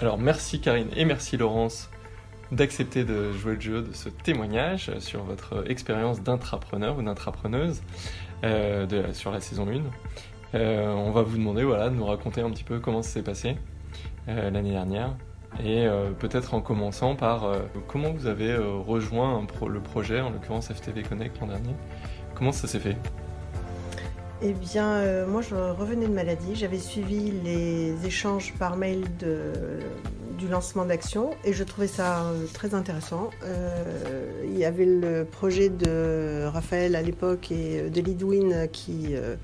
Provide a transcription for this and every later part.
Alors merci Karine et merci Laurence d'accepter de jouer le jeu de ce témoignage sur votre expérience d'intrapreneur ou d'intrapreneuse euh, sur la saison 1. Euh, on va vous demander voilà, de nous raconter un petit peu comment ça s'est passé euh, l'année dernière et peut-être en commençant par comment vous avez rejoint le projet, en l'occurrence FTV Connect l'an dernier. Comment ça s'est fait? Eh bien, moi je revenais de maladie, j'avais suivi les échanges par mail du lancement d'Action et je trouvais ça très intéressant. Euh, il y avait le projet de Raphaël à l'époque et de Lidwin qui, euh,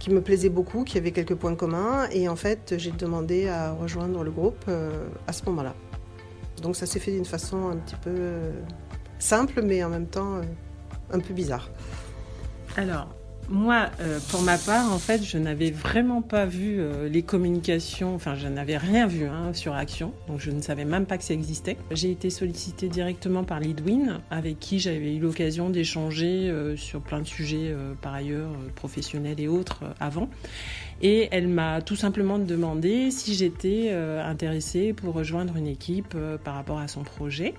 qui me plaisait beaucoup, qui avait quelques points communs et en fait j'ai demandé à rejoindre le groupe euh, à ce moment-là. Donc ça s'est fait d'une façon un petit peu simple mais en même temps un peu bizarre. Alors, moi, euh, pour ma part, en fait, je n'avais vraiment pas vu euh, les communications, enfin, je n'avais rien vu hein, sur Action, donc je ne savais même pas que ça existait. J'ai été sollicitée directement par Lidwin, avec qui j'avais eu l'occasion d'échanger euh, sur plein de sujets, euh, par ailleurs, euh, professionnels et autres, euh, avant. Et elle m'a tout simplement demandé si j'étais euh, intéressée pour rejoindre une équipe euh, par rapport à son projet.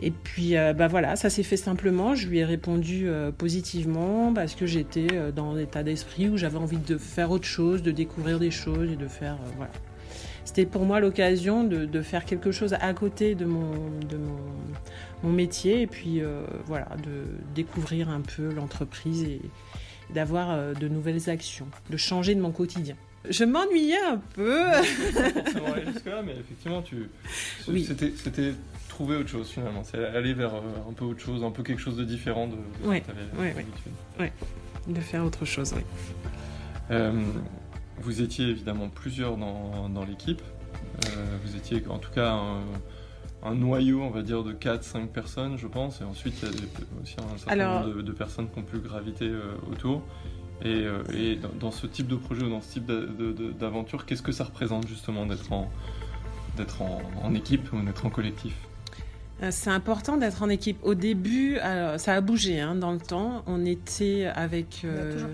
Et puis, euh, bah voilà, ça s'est fait simplement. Je lui ai répondu positivement parce que j'étais dans l'état d'esprit où j'avais envie de faire autre chose, de découvrir des choses et de faire, voilà. C'était pour moi l'occasion de, de, faire quelque chose à côté de mon, de mon, mon métier et puis euh, voilà, de découvrir un peu l'entreprise et d'avoir euh, de nouvelles actions, de changer de mon quotidien. Je m'ennuyais un peu. jusque-là, mais effectivement, tu... Oui. c'était trouver autre chose finalement. C'est aller vers euh, un peu autre chose, un peu quelque chose de différent de, de Ouais, ce que tu avais ouais, ouais. de faire autre chose, oui. Euh, vous étiez évidemment plusieurs dans, dans l'équipe. Euh, vous étiez en tout cas un, un noyau, on va dire, de 4-5 personnes, je pense. Et ensuite, il y a des- aussi un certain Alors- nombre de, de personnes qui ont pu graviter euh, autour. Et, euh, et dans, dans ce type de projet ou dans ce type d'aventure, qu'est-ce que ça représente justement d'être en, d'être en, en équipe ou d'être en collectif? Euh, C'est important d'être en équipe. Au début, alors, ça a bougé hein, dans le temps. On était avec euh,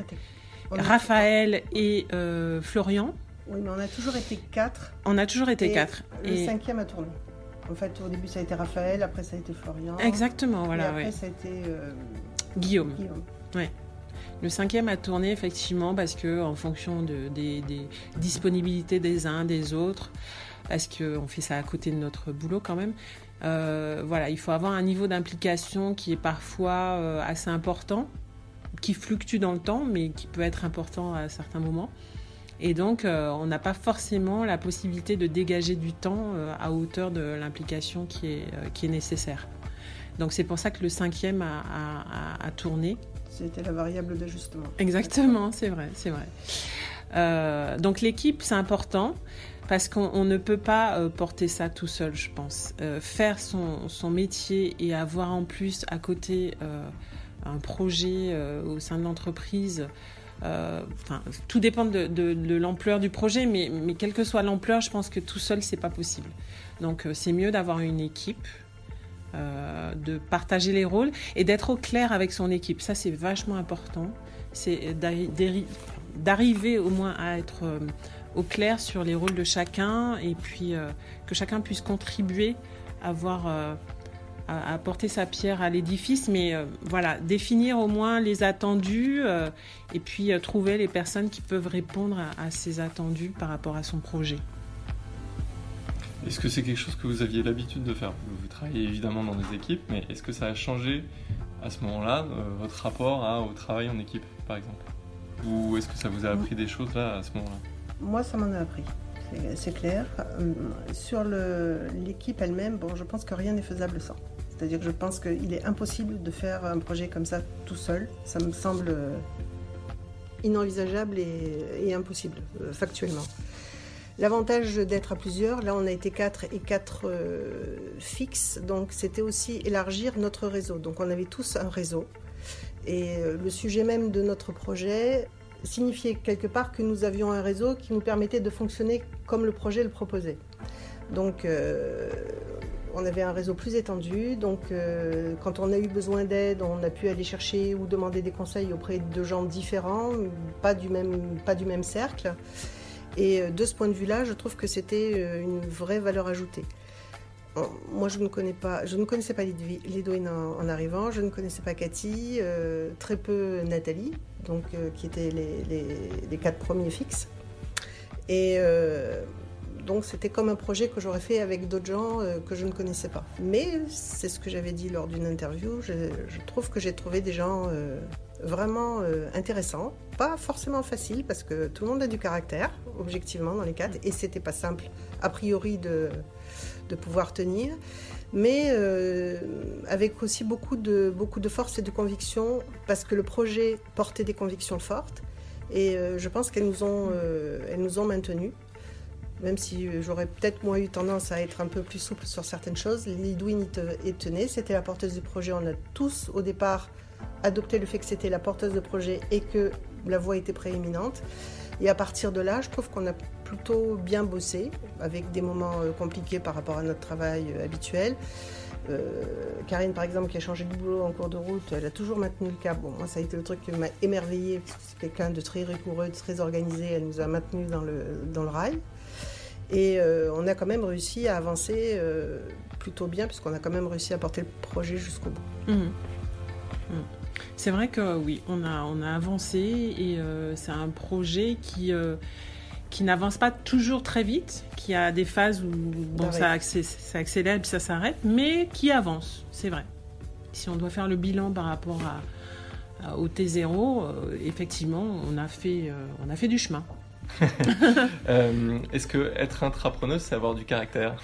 on Raphaël et euh, Florian. Oui, mais on a toujours été quatre. On a toujours été Et quatre. Le Et- cinquième a tourné. En fait, au début, ça a été Raphaël, après, ça a été Florian. Exactement, Et voilà. après, ouais. ça a été euh, Guillaume. Guillaume. Le cinquième a tourné effectivement parce que en fonction de, des, des disponibilités des uns des autres, parce qu'on fait ça à côté de notre boulot quand même. euh, voilà, il faut avoir un niveau d'implication qui est parfois euh, assez important, qui fluctue dans le temps, mais qui peut être important à certains moments. Et donc, euh, on n'a pas forcément la possibilité de dégager du temps euh, à hauteur de l'implication qui est, euh, qui est nécessaire. Donc, c'est pour ça que le cinquième a, a- a- a tourné. C'était la variable d'ajustement. Exactement, c'est vrai, c'est vrai. Euh, donc l'équipe, c'est important parce qu'on on ne peut pas euh, porter ça tout seul, je pense. Euh, faire son, son métier et avoir en plus à côté un projet au sein de l'entreprise. Euh, Enfin, tout dépend de, l'ampleur du projet, mais, quelle que soit l'ampleur, je pense que tout seul, c'est pas possible. Donc, euh, c'est mieux d'avoir une équipe, euh, de partager les rôles et d'être au clair avec son équipe. Ça, c'est vachement important. C'est d'arri- d'arri- d'arriver au moins à être au clair sur les rôles de chacun et puis que chacun puisse contribuer à voir. À apporter sa pierre à l'édifice, mais euh, voilà, définir au moins les attendus euh, et puis euh, trouver les personnes qui peuvent répondre à, à ces attendus par rapport à son projet. Est-ce que c'est quelque chose que vous aviez l'habitude de faire? Vous travaillez évidemment dans des équipes, mais est-ce que ça a changé à ce moment-là euh, votre rapport à- au travail en équipe, par exemple? Ou est-ce que ça vous a appris des choses là à ce moment-là? Moi, ça m'en a appris. C'est- clair. Sur l'équipe elle-même, bon, je pense que rien n'est faisable sans. C'est-à-dire que je pense qu'il est impossible de faire un projet comme ça tout seul. Ça me semble euh, inenvisageable et, impossible, euh, factuellement. L'avantage d'être à plusieurs, là on a été quatre et quatre euh, fixes, donc c'était aussi élargir notre réseau. Donc on avait tous un réseau. Et le sujet même de notre projet signifiait quelque part que nous avions un réseau qui nous permettait de fonctionner comme le projet le proposait. Donc on avait un réseau plus étendu, donc euh, quand on a eu besoin d'aide, on a pu aller chercher ou demander des conseils auprès de gens différents, pas du même, pas du même cercle. Et de ce point de vue-là, je trouve que c'était une vraie valeur ajoutée. Moi, je ne, connais pas, je ne connaissais pas Lidwin en, arrivant, je ne connaissais pas Cathy, très peu Nathalie, donc, qui étaient les, quatre premiers fixes. Donc c'était comme un projet que j'aurais fait avec d'autres gens euh, que je ne connaissais pas. Mais c'est ce que j'avais dit lors d'une interview, je, trouve que j'ai trouvé des gens euh, vraiment euh, intéressants, pas forcément faciles parce que tout le monde a du caractère, objectivement dans les cadres, et c'était pas simple a priori de, de pouvoir tenir. Mais avec aussi beaucoup de, beaucoup de force et de conviction, parce que le projet portait des convictions fortes, et je pense qu'elles nous, ont, elles nous ont maintenus même si j'aurais peut-être moins eu tendance à être un peu plus souple sur certaines choses, Lidwin y tenait, c'était la porteuse du projet. On a tous au départ adopté le fait que c'était la porteuse de projet et que la voix était prééminente. Et à partir de là, je trouve qu'on a plutôt bien bossé, avec des moments euh, compliqués par rapport à notre travail euh, habituel. Euh, Karine, par exemple, qui a changé de boulot en cours de route, elle a toujours maintenu le cap. Bon, moi, ça a été le truc qui m'a émerveillée, c'est quelqu'un de très rigoureux, de très organisé. Elle nous a maintenus dans le, dans le rail. Et euh, on a quand même réussi à avancer euh, plutôt bien, puisqu'on a quand même réussi à porter le projet jusqu'au bout. Mmh. Mmh. C'est vrai que oui, on a, on a avancé et euh, c'est un projet qui, qui n'avance pas toujours très vite, qui a des phases où bon, ça, ça, accélère puis ça s'arrête, mais qui avance, c'est vrai. Si on doit faire le bilan par rapport à, au T0, effectivement, on a, fait, on a fait du chemin. Euh, est-ce que être intrapreneuse, c'est avoir du caractère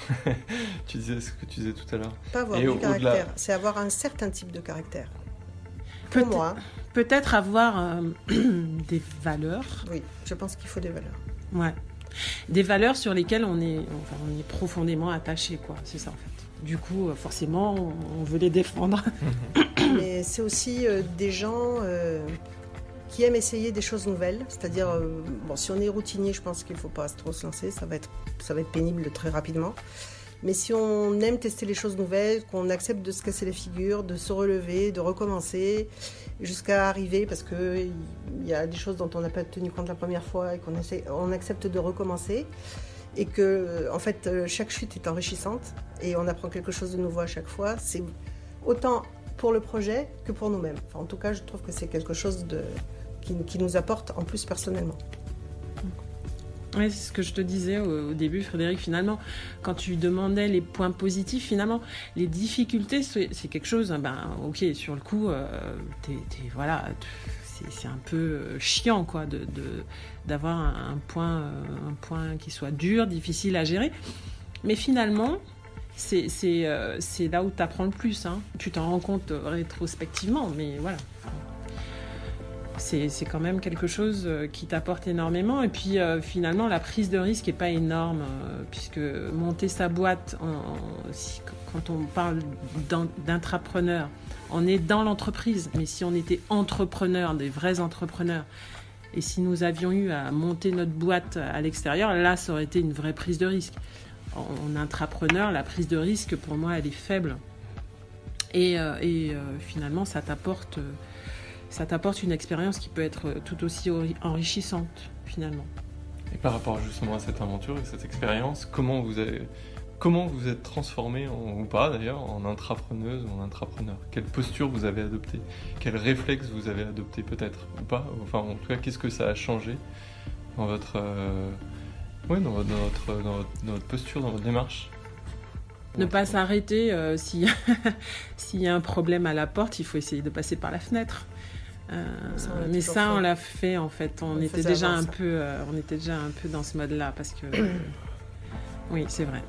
Tu disais ce que tu disais tout à l'heure. Pas avoir du caractère, c'est avoir un certain type de caractère. Pour moi. Peut-être avoir euh, des valeurs. Oui, je pense qu'il faut des valeurs. Ouais. Des valeurs sur lesquelles on est, on est profondément attaché, quoi. C'est ça en fait. Du coup, euh, forcément, on veut les défendre. Mais c'est aussi des gens qui aiment essayer des choses nouvelles. C'est-à-dire, euh, bon, si on est routinier, je pense qu'il ne faut pas trop se lancer, ça va, être, ça va être pénible très rapidement. Mais si on aime tester les choses nouvelles, qu'on accepte de se casser la figure, de se relever, de recommencer, jusqu'à arriver, parce qu'il y a des choses dont on n'a pas tenu compte la première fois et qu'on on accepte de recommencer, et que, en fait, euh, chaque chute est enrichissante et on apprend quelque chose de nouveau à chaque fois, c'est autant pour le projet que pour nous-mêmes. En tout cas, je trouve que c'est quelque chose de, qui, nous apporte en plus personnellement. C'est ce que je te disais au, début, Frédéric. Finalement, quand tu demandais les points positifs, finalement, les difficultés, c'est quelque chose. Hein, ben, ok, sur le coup, euh, voilà, c'est un peu euh, chiant, quoi, de d'avoir un, point, euh, un point qui soit dur, difficile à gérer. Mais finalement, c'est là où tu apprends le plus. Hein. Tu t'en rends compte rétrospectivement, mais voilà c'est quand même quelque chose euh, qui t'apporte énormément. Et puis euh, finalement, la prise de risque n'est pas énorme, euh, puisque monter sa boîte, quand on parle d'intrapreneur, on est dans l'entreprise. Mais si on était entrepreneur, des vrais entrepreneurs, et si nous avions eu à monter notre boîte à l'extérieur, là, ça aurait été une vraie prise de risque. En, intrapreneur, la prise de risque, pour moi, elle est faible. Et, finalement, ça t'apporte ça t'apporte une expérience qui peut être tout aussi enrichissante finalement. Et par rapport justement à cette aventure et cette expérience, comment vous avez, comment vous êtes transformé ou pas d'ailleurs en intrapreneuse ou en intrapreneur? Quelle posture vous avez adoptée? Quel réflexe vous avez adopté peut-être ou pas? Enfin en tout cas, qu'est-ce que ça a changé dans votre, euh, dans, votre, dans, votre, posture, dans votre démarche? Ne pas s'arrêter euh, s'il y a un problème à la porte, il faut essayer de passer par la fenêtre. Euh, mais ça, on l'a fait en fait. On, était déjà un peu, euh, on était déjà un peu dans ce mode-là parce que, oui, c'est vrai.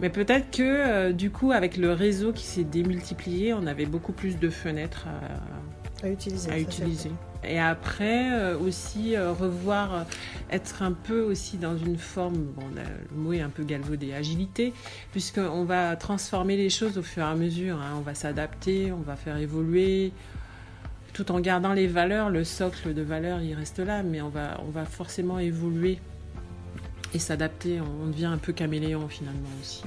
Mais peut-être que euh, du coup, avec le réseau qui s'est démultiplié, on avait beaucoup plus de fenêtres à, utiliser. À utiliser. Et après aussi revoir, être un peu aussi dans une forme, bon, le mot est un peu galvaudé, agilité, puisqu'on va transformer les choses au fur et à mesure. Hein. On va s'adapter, on va faire évoluer tout en gardant les valeurs, le socle de valeurs, il reste là, mais on va, on va forcément évoluer et s'adapter. On devient un peu caméléon finalement aussi.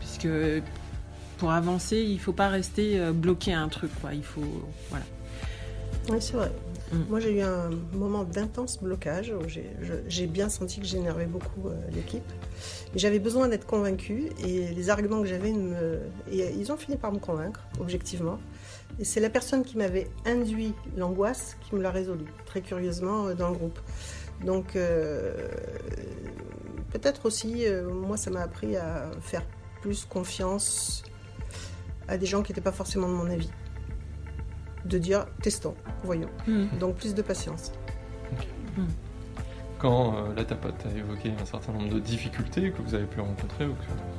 Puisque pour avancer, il ne faut pas rester euh, bloqué à un truc. Quoi. Il faut. Voilà. Oui, c'est vrai. Mm. Moi, j'ai eu un moment d'intense blocage où j'ai bien senti que j'énervais beaucoup euh, l'équipe. J'avais besoin d'être convaincue et les arguments que j'avais, ils ont fini par me convaincre, objectivement. Et c'est la personne qui m'avait induit l'angoisse qui me l'a résolu, très curieusement, euh, dans le groupe. Donc, euh, peut-être aussi, moi, ça m'a appris à faire plus confiance à des gens qui n'étaient pas forcément de mon avis de dire testons, voyons. Hmm. Donc plus de patience. Hmm. Quand euh, la tapote a évoqué un certain nombre de difficultés que vous avez pu rencontrer, ou que, euh,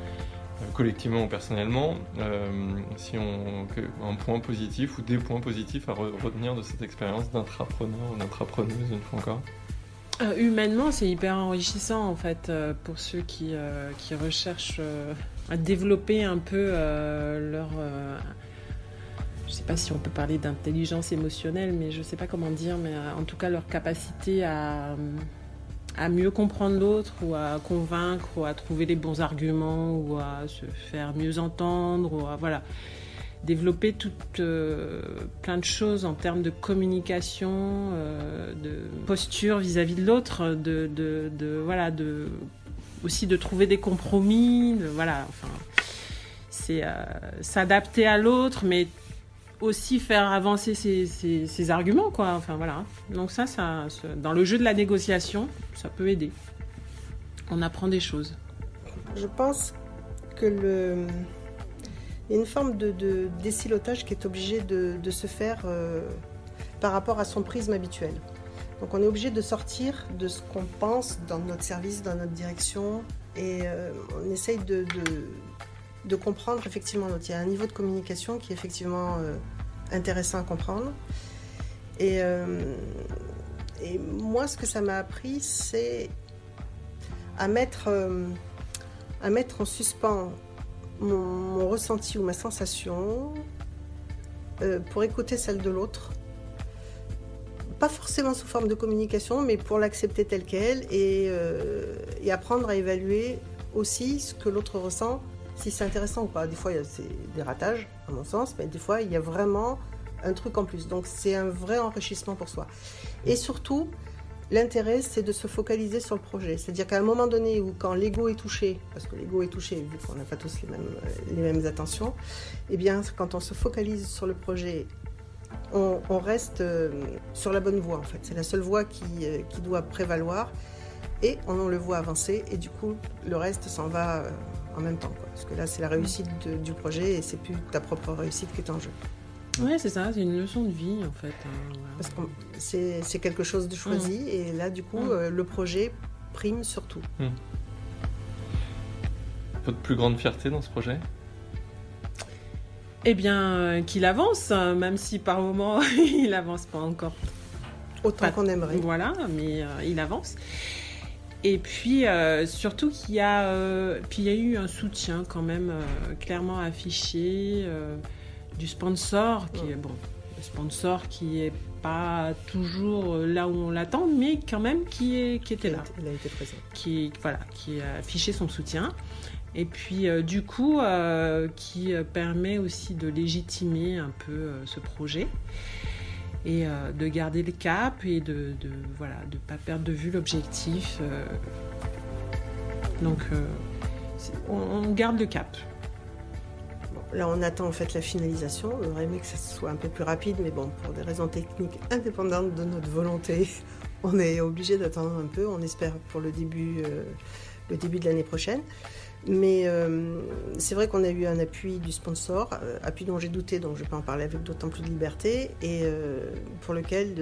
collectivement ou personnellement, euh, si on un point positif ou des points positifs à retenir de cette expérience d'intrapreneur ou d'intrapreneuse une fois encore humainement, c'est hyper enrichissant en fait pour ceux qui, qui recherchent à développer un peu leur je ne sais pas si on peut parler d'intelligence émotionnelle, mais je ne sais pas comment dire, mais euh, en tout cas leur capacité à, à mieux comprendre l'autre ou à convaincre ou à trouver les bons arguments ou à se faire mieux entendre ou à voilà développer toute euh, plein de choses en termes de communication, euh, de posture vis-à-vis de l'autre, de, de, de, voilà de aussi de trouver des compromis, voilà enfin c'est s'adapter à l'autre mais aussi faire avancer ses, arguments, quoi. Enfin voilà. Donc ça, ça, dans le jeu de la négociation, ça peut aider. On apprend des choses. Je pense que il y a une forme de, de décilotage qui est obligé de, se faire euh, par rapport à son prisme habituel. Donc on est obligé de sortir de ce qu'on pense dans notre service, dans notre direction, et euh, on essaye de comprendre effectivement Il y a un niveau de communication qui est effectivement euh, intéressant à comprendre. Et, euh, et, moi, ce que ça m'a appris, c'est à mettre, euh, à mettre en suspens mon, ressenti ou ma sensation pour écouter celle de l'autre. Pas forcément sous forme de communication, mais pour l'accepter telle qu'elle et apprendre à évaluer aussi ce que l'autre ressent si c'est intéressant ou pas. Des fois, a des ratages, à mon sens, mais des fois, il y a vraiment un truc en plus. Donc, c'est un vrai enrichissement pour soi. Et surtout, l'intérêt, c'est de se focaliser sur le projet. C'est-à-dire qu'à un moment donné où, quand l'ego est touché, parce que l'ego est touché, vu qu'on n'a pas tous les mêmes, les mêmes attentions, eh bien, quand on se focalise sur le projet, on, reste euh, sur la bonne voie, en fait. C'est la seule voie qui, euh, qui doit prévaloir. Et on le voit avancer, et du coup, le reste s'en va euh, en même temps. Parce que là, c'est la réussite du projet et c'est plus ta propre réussite qui est en jeu. Oui, c'est ça, c'est une leçon de vie en fait. Hein, Parce que c'est quelque chose de choisi mmh. et là, du coup, mmh. euh, le projet prime surtout. Mmh. Votre plus grande fierté dans ce projet? Eh bien, euh, qu'il avance, hein, même si par moment il avance pas encore. Autant qu'on aimerait. Voilà, mais euh, il avance. Et puis euh, surtout qu'il y a, euh, puis il y a eu un soutien quand même euh, clairement affiché du sponsor qui est bon, le sponsor qui est pas toujours là où on l'attend, mais quand même qui est qui était là, il a été présent, qui voilà, qui a affiché son soutien. Et puis du coup, qui permet aussi de légitimer un peu ce projet et euh, de garder le cap et de, de voilà de pas perdre de vue l'objectif. Euh. donc euh, on, garde le cap. là, on attend en fait la finalisation. On aurait aimé que ça soit un peu plus rapide, mais bon, pour des raisons techniques indépendantes de notre volonté, on est obligé d'attendre un peu. On espère pour le début, le début de l'année prochaine. Mais euh, c'est vrai qu'on a eu un appui du sponsor, euh, appui dont j'ai douté, donc je peux en parler avec d'autant plus de liberté, et euh, pour lequel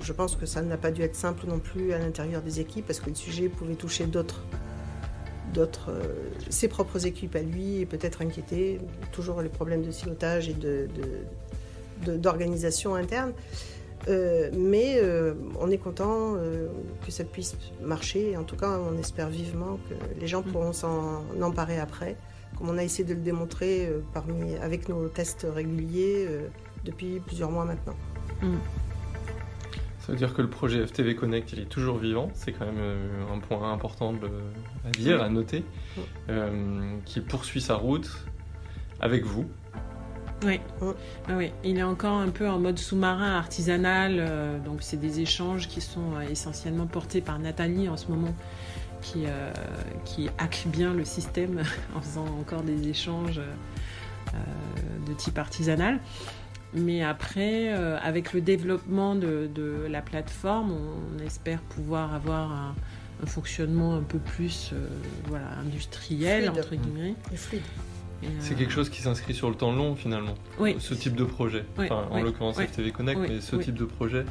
je pense que ça n'a pas dû être simple non plus à l'intérieur des équipes, parce que le sujet pouvait toucher d'autres, ses propres équipes à lui, et peut-être inquiéter, toujours les problèmes de silotage et de, d'organisation interne. Euh, mais euh, on est content euh, que ça puisse marcher. En tout cas, on espère vivement que les gens mm. pourront s'en emparer après, comme on a essayé de le démontrer parmi, avec nos tests réguliers depuis plusieurs mois maintenant. Mm. Ça veut dire que le projet FTV Connect, il est toujours vivant. C'est quand même un point important à dire, à noter, qui poursuit sa route avec vous, Oui. oui, il est encore un peu en mode sous-marin artisanal. Euh, donc, c'est des échanges qui sont euh, essentiellement portés par Nathalie en ce moment, qui, euh, qui hack bien le système en faisant encore des échanges de type artisanal. Mais après, avec le développement de, la plateforme, on, espère pouvoir avoir un, fonctionnement un peu plus voilà, industriel, entre guillemets. Et fluide. C'est quelque chose qui s'inscrit sur le temps long finalement. Oui. Ce type de projet. enfin, en l'occurrence FTV Connect, mais ce type de projet.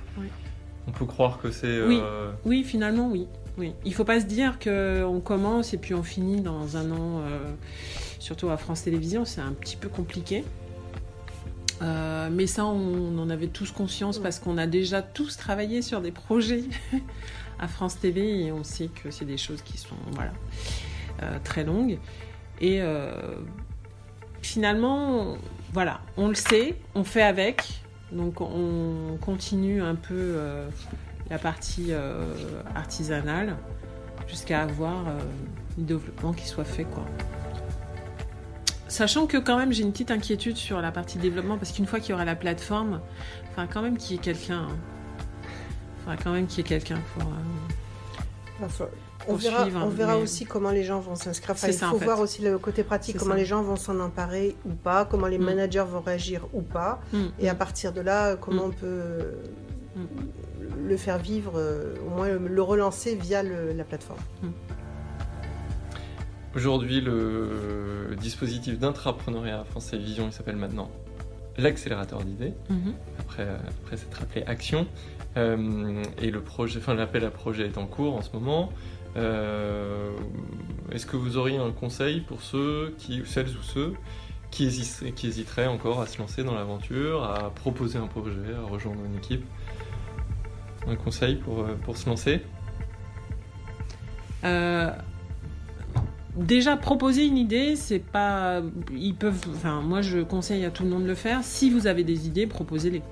On peut croire que c'est. Euh, oui. finalement, oui. oui. Il faut pas se dire qu'on commence et puis on finit dans un an. Euh, surtout à France Télévisions, c'est un petit peu compliqué. Euh, mais ça, on en avait tous conscience parce qu'on a déjà tous travaillé sur des projets à France TV et on sait que c'est des choses qui sont voilà, très longues. Et finalement, voilà, on le sait, on fait avec. Donc on continue un peu euh, la partie euh, artisanale jusqu'à avoir euh, développement qui soit fait. Quoi. Sachant que quand même j'ai une petite inquiétude sur la partie développement parce qu'une fois qu'il y aura la plateforme, enfin quand même qu'il y ait quelqu'un. Hein. quand même qu'il y ait quelqu'un pour on verra, on verra aussi comment les gens vont s'inscrire. il faut voir aussi le côté pratique, comment les gens vont s'en emparer ou pas, comment les mm. managers vont réagir ou pas. Mm. Et à partir de là, comment mm. on peut le faire vivre, euh, au moins le relancer via la plateforme. Aujourd'hui, le dispositif d'intrapreneuriat France Télévisions, il s'appelle maintenant l'accélérateur d'idées. Mm-hmm. Après, après s'être appelé Action. Euh, et le projet, enfin l'appel à projet est en cours en ce moment. Euh, est-ce que vous auriez un conseil pour ceux celles ou ceux qui, qui hésiteraient encore à se lancer dans l'aventure, à proposer un projet, à rejoindre une équipe? Un conseil pour, euh, pour se lancer? Euh, Déjà proposer une idée, c'est pas. Ils peuvent. Enfin, moi je conseille à tout le monde de le faire. Si vous avez des idées, proposez-les.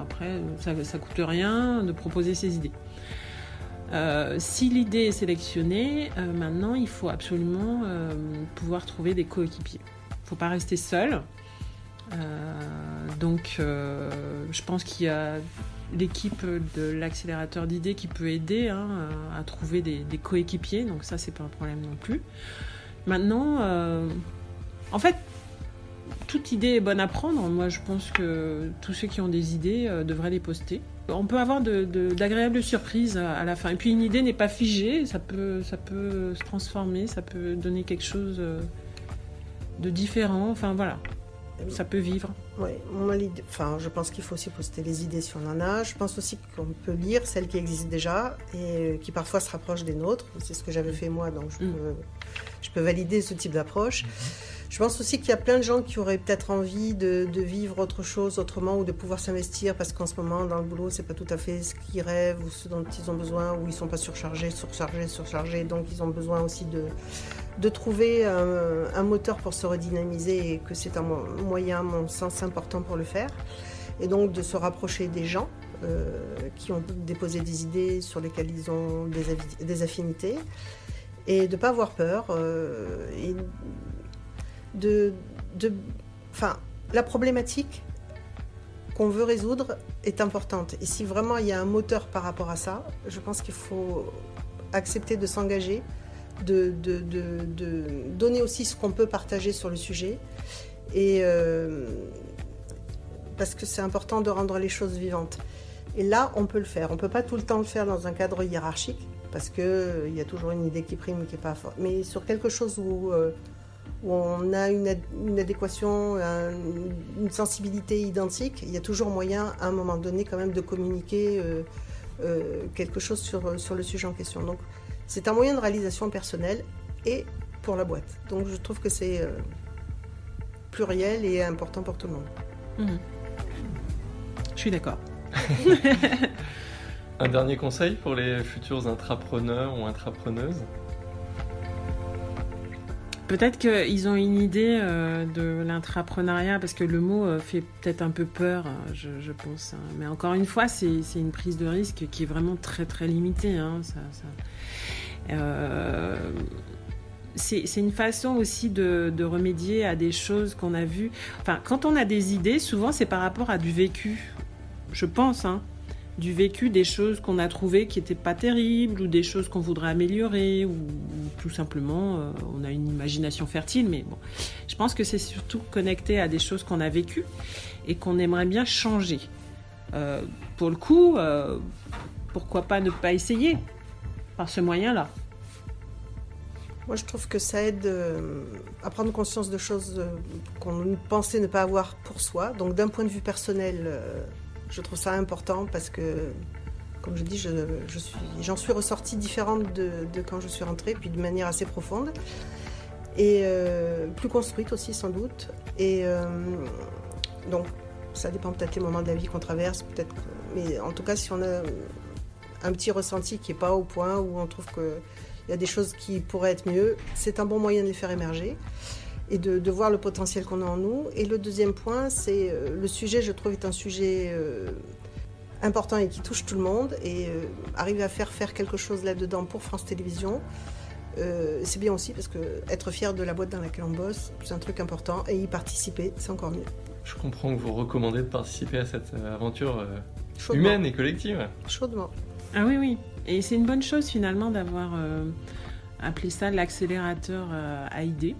Après, ça, ça coûte rien de proposer ses idées. Euh, si l'idée est sélectionnée, euh, maintenant il faut absolument euh, pouvoir trouver des coéquipiers. Il ne faut pas rester seul. donc je pense qu'il y a l'équipe de l'accélérateur d'idées qui peut aider hein, à trouver des, des coéquipiers. Donc ça, c'est pas un problème non plus. Maintenant, en fait, toute idée est bonne à prendre. Moi, je pense que tous ceux qui ont des idées devraient les poster on peut avoir d'agréables surprises à la fin. Et puis une idée n'est pas figée, ça peut, ça peut se transformer, ça peut donner quelque chose euh, de différent. Enfin voilà, ça peut vivre. Oui, enfin, je pense qu'il faut aussi poster les idées si on en a. Je pense aussi qu'on peut lire celles qui existent déjà et qui parfois se rapprochent des nôtres. C'est ce que j'avais fait moi, donc je, mm. peux, je peux valider ce type d'approche. Je pense aussi qu'il y a plein de gens qui auraient peut-être envie de, vivre autre chose autrement ou de pouvoir s'investir parce qu'en ce moment, dans le boulot, c'est pas tout à fait ce qu'ils rêvent ou ce dont ils ont besoin ou ils sont pas surchargés, surchargés, surchargés. Donc, ils ont besoin aussi de, trouver un, moteur pour se redynamiser et que c'est un moyen, mon sens, important pour le faire. Et donc, de se rapprocher des gens euh, qui ont déposé des idées sur lesquelles ils ont des, affinités et de ne pas avoir peur. Euh, de, enfin, la problématique qu'on veut résoudre est importante. Et si vraiment il y a un moteur par rapport à ça, je pense qu'il faut accepter de s'engager, de, donner aussi ce qu'on peut partager sur le sujet. Et euh, parce que c'est important de rendre les choses vivantes. Et là, on peut le faire. On ne peut pas tout le temps le faire dans un cadre hiérarchique, parce qu'il euh, y a toujours une idée qui prime, qui n'est pas forte. Mais sur quelque chose où euh, où on a une, adéquation, une sensibilité identique, il y a toujours moyen à un moment donné quand même de communiquer euh, euh, quelque chose sur, sur le sujet en question. Donc c'est un moyen de réalisation personnelle et pour la boîte. Donc je trouve que c'est euh, pluriel et important pour tout le monde. Mhm. Je suis d'accord. un dernier conseil pour les futurs intrapreneurs ou intrapreneuses? Peut-être qu'ils ont une idée euh, de l'intrapreneuriat, parce que le mot euh, fait peut-être un peu peur, euh, je, pense. Hein. Mais encore une fois, c'est une prise de risque qui est vraiment très très limitée. Hein. c'est une façon aussi de, remédier à des choses qu'on a vues. Quand on a des idées, souvent c'est par rapport à du vécu. Je pense, hein du vécu, des choses qu'on a trouvées qui n'étaient pas terribles, ou des choses qu'on voudrait améliorer, ou, tout simplement euh, on a une imagination fertile. Mais bon, je pense que c'est surtout connecté à des choses qu'on a vécues et qu'on aimerait bien changer. Euh, pour le coup, euh, pourquoi pas ne pas essayer par ce moyen-là? Moi, je trouve que ça aide à prendre conscience de choses qu'on pensait ne pas avoir pour soi. Donc, d'un point de vue personnel, je trouve ça important parce que, comme je dis, j'en je, suis, ressortie différente de, quand je suis rentrée, puis de manière assez profonde. Et euh, plus construite aussi, sans doute. Et euh, donc, ça dépend peut-être des moments de la vie qu'on traverse, peut-être. Mais en tout cas, si on a un petit ressenti qui n'est pas au point, où on trouve qu'il y a des choses qui pourraient être mieux, c'est un bon moyen de les faire émerger et de, voir le potentiel qu'on a en nous. Et le deuxième point, c'est euh, le sujet, je trouve, est un sujet euh, important et qui touche tout le monde. Et euh, arriver à faire faire quelque chose là-dedans pour France Télévisions, c'est bien aussi parce que être fier de la boîte dans laquelle on bosse, c'est un truc important. Et y participer, c'est encore mieux. Je comprends que vous recommandez de participer à cette aventure humaine et collective. Chaudement. Ah oui, oui. Et c'est une bonne chose finalement d'avoir appelé ça l'accélérateur à idées.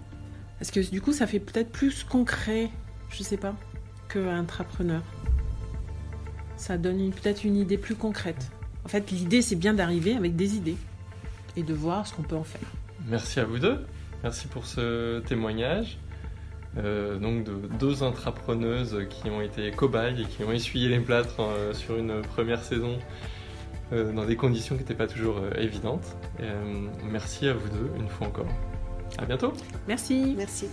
Parce que du coup, ça fait peut-être plus concret, je sais pas, que intrapreneur? Ça donne peut-être une idée plus concrète. En fait, l'idée, c'est bien d'arriver avec des idées et de voir ce qu'on peut en faire. Merci à vous deux. Merci pour ce témoignage. Euh, donc de deux intrapreneuses qui ont été cobayes et qui ont essuyé les plâtres euh, sur une première saison euh, dans des conditions qui n'étaient pas toujours évidentes. merci à vous deux une fois encore. À bientôt. Merci. Merci.